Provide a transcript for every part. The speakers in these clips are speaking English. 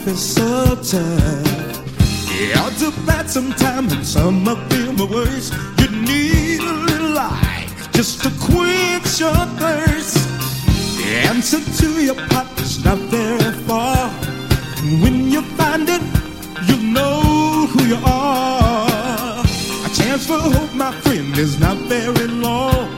life is so tough. Yeah, I'll do bad and some of feel are worst. You need a little light just to quench your thirst. The answer to your pot is not very far. And when you find it, you know who you are. A chance for hope, my friend, is not very long.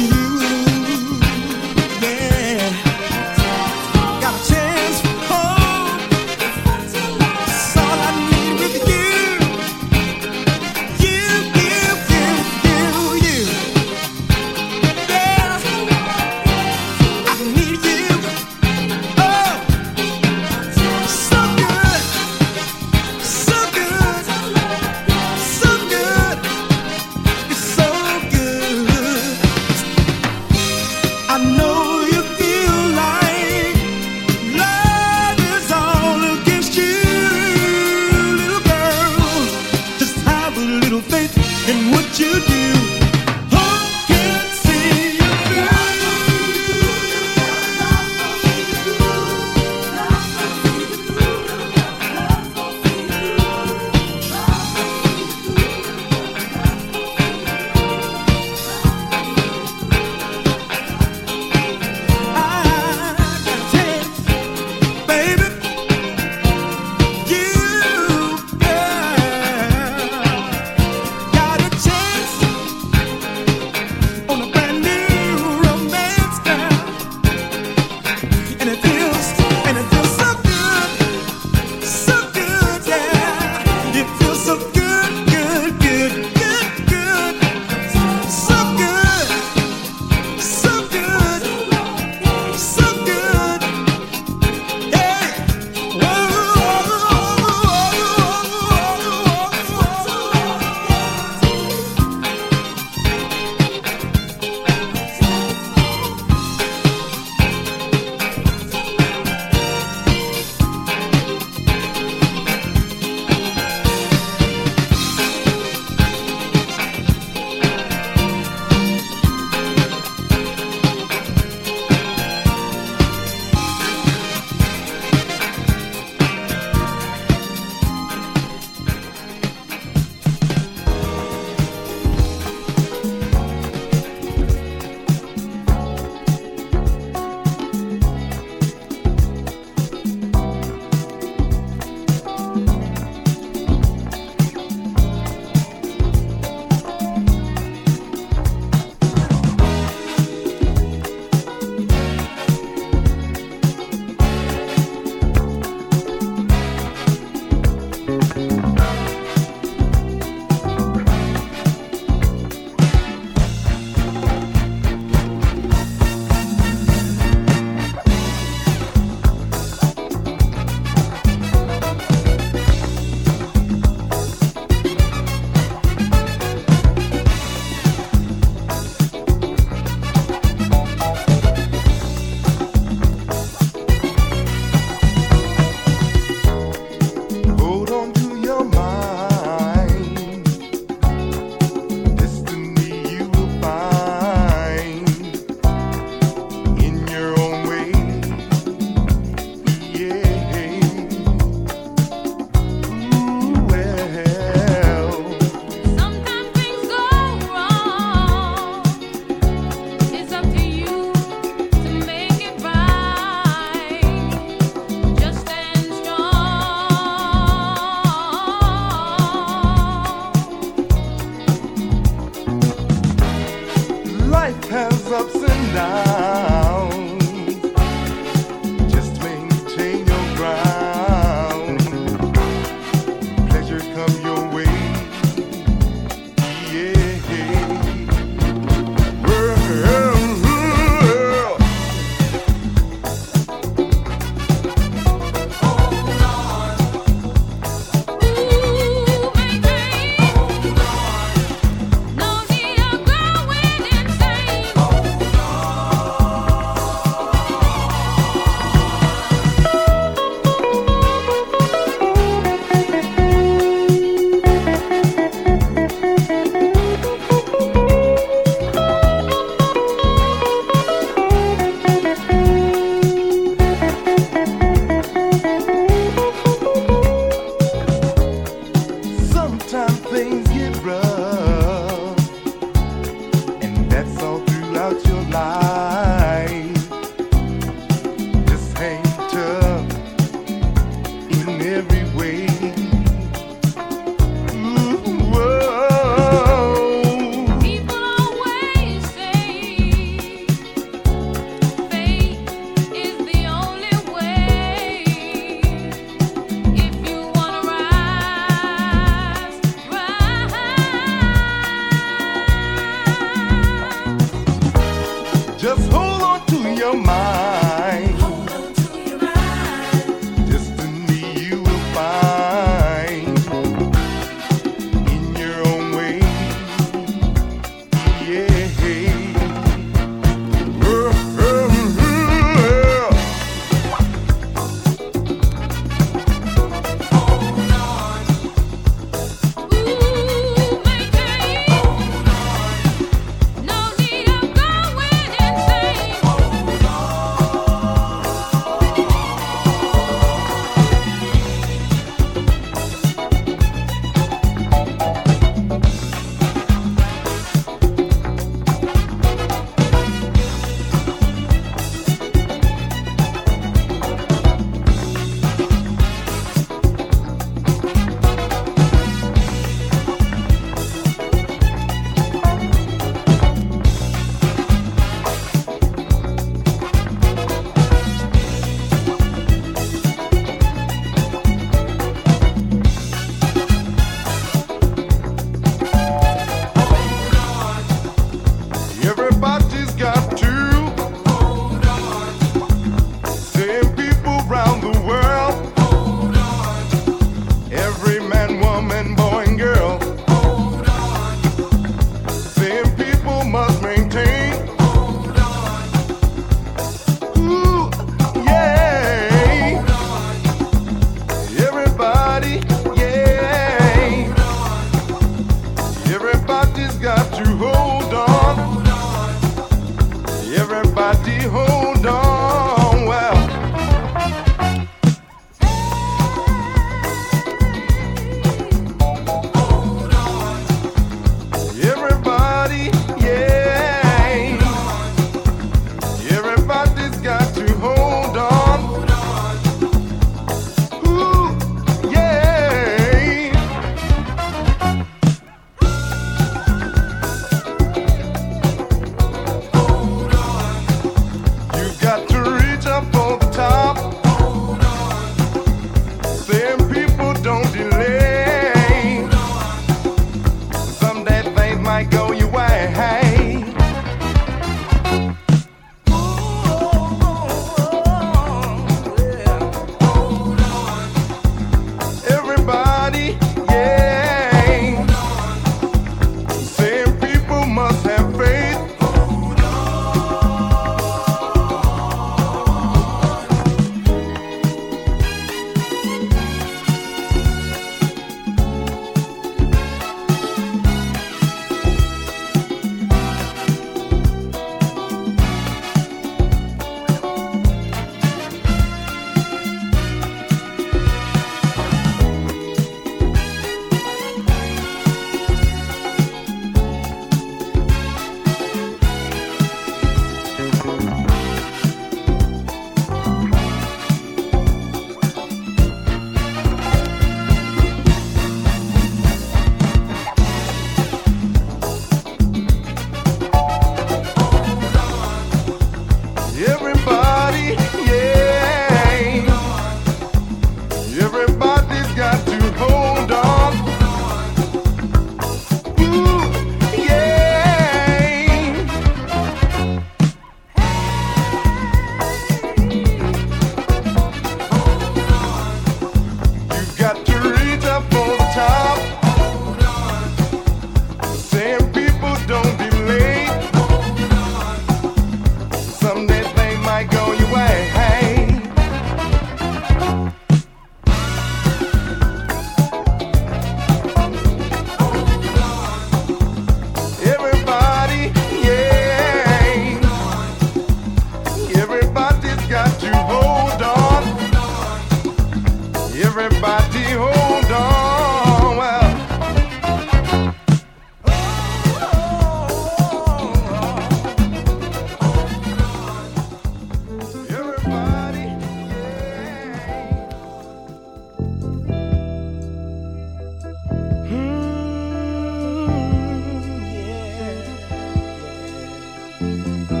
Oh,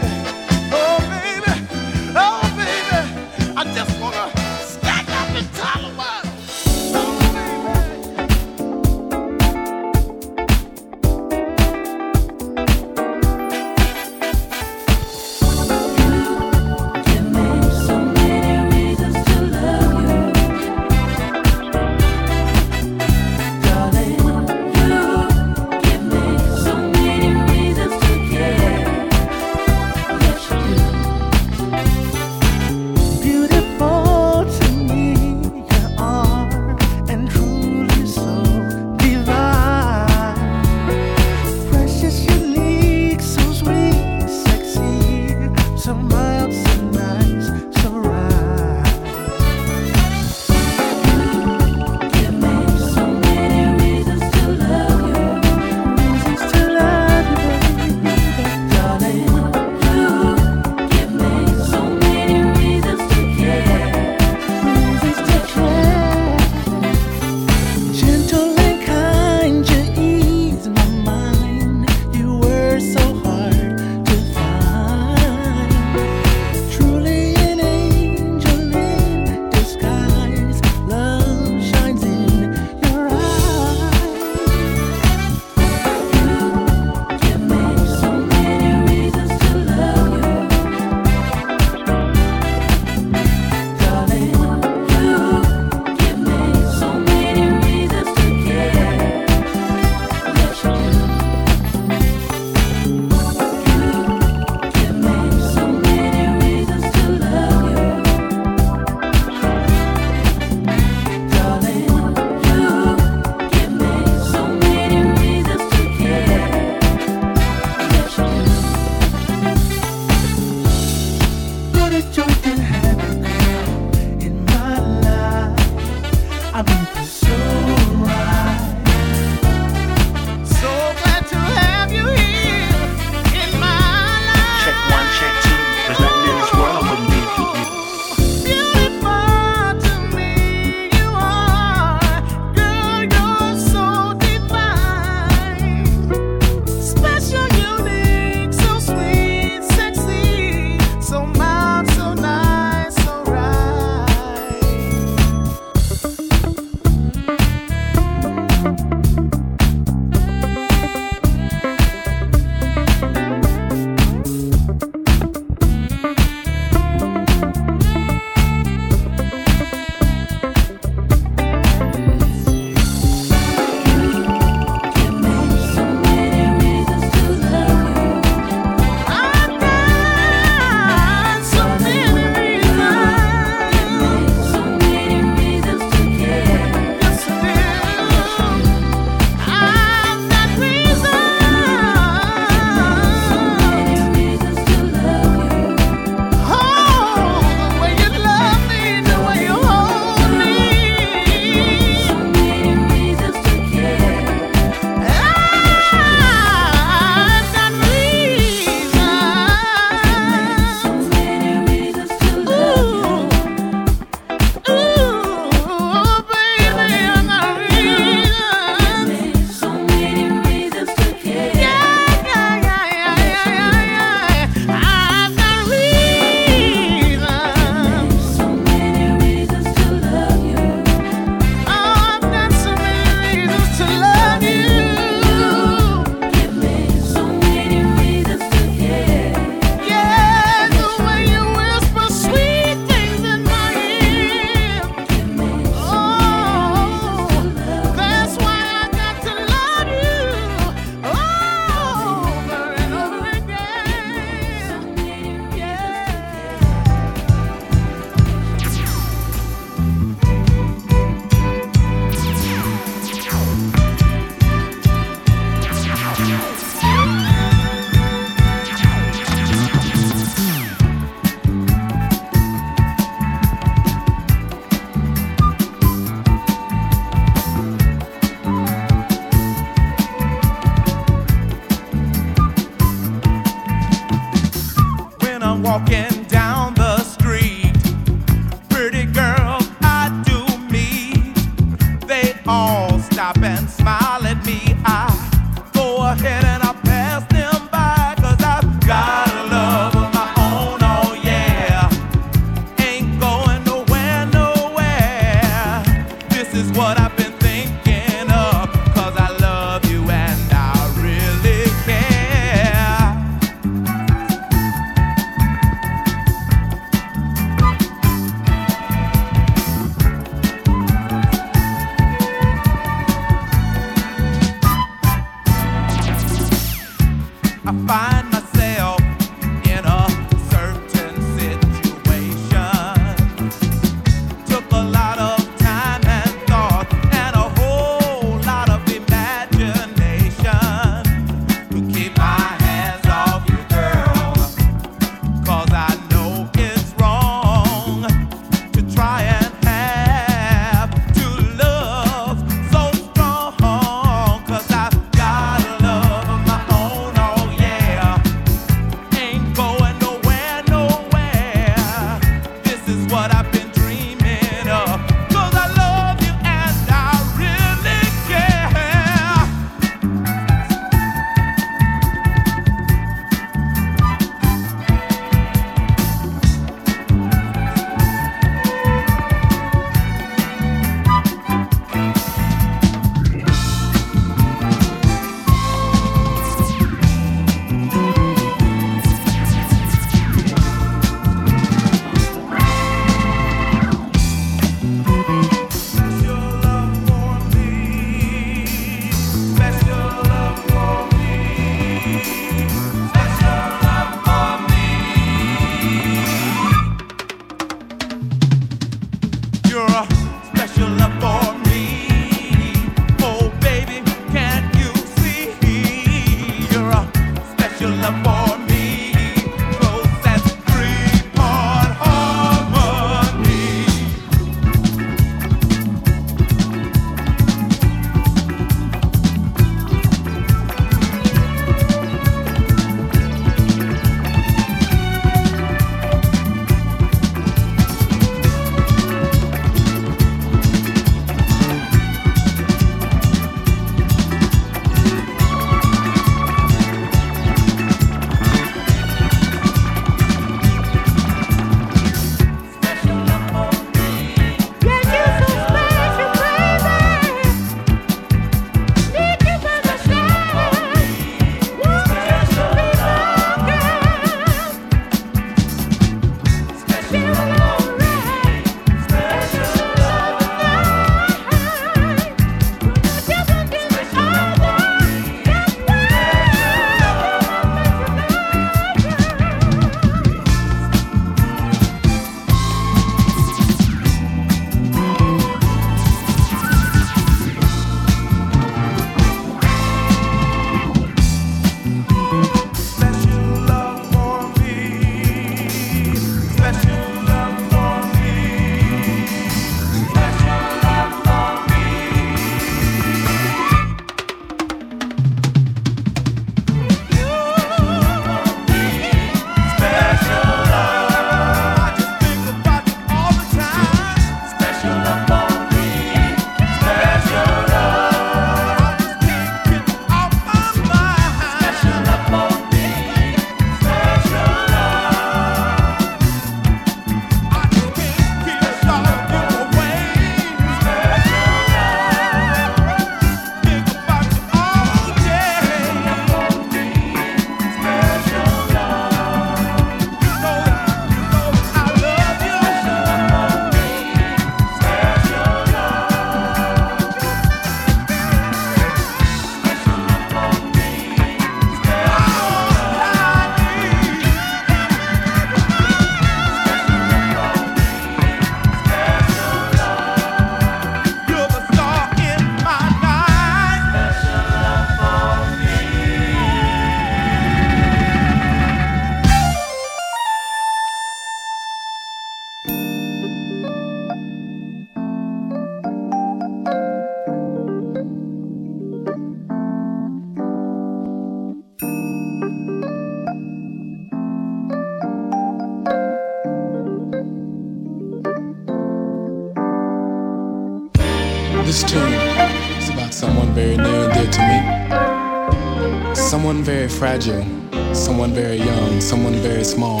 someone very young, someone very small.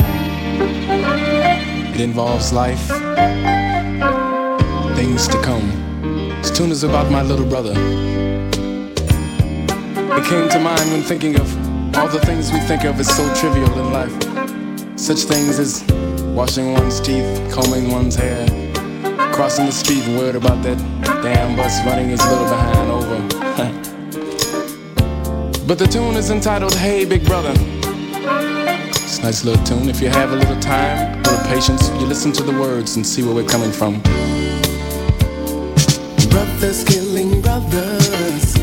It involves life, things to come. This tune is about my little brother. It came to mind when thinking of all the things we think of as so trivial in life. Such things as washing one's teeth, combing one's hair, crossing the street and worried about that damn bus running his little behind over. But the tune is entitled Hey Big Brother. It's a nice little tune. If you have a little time, a little patience, you listen to the words and see where we're coming from. Brothers killing brothers.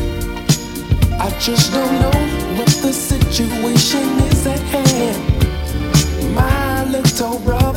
I just don't know what the situation is at hand. My little brother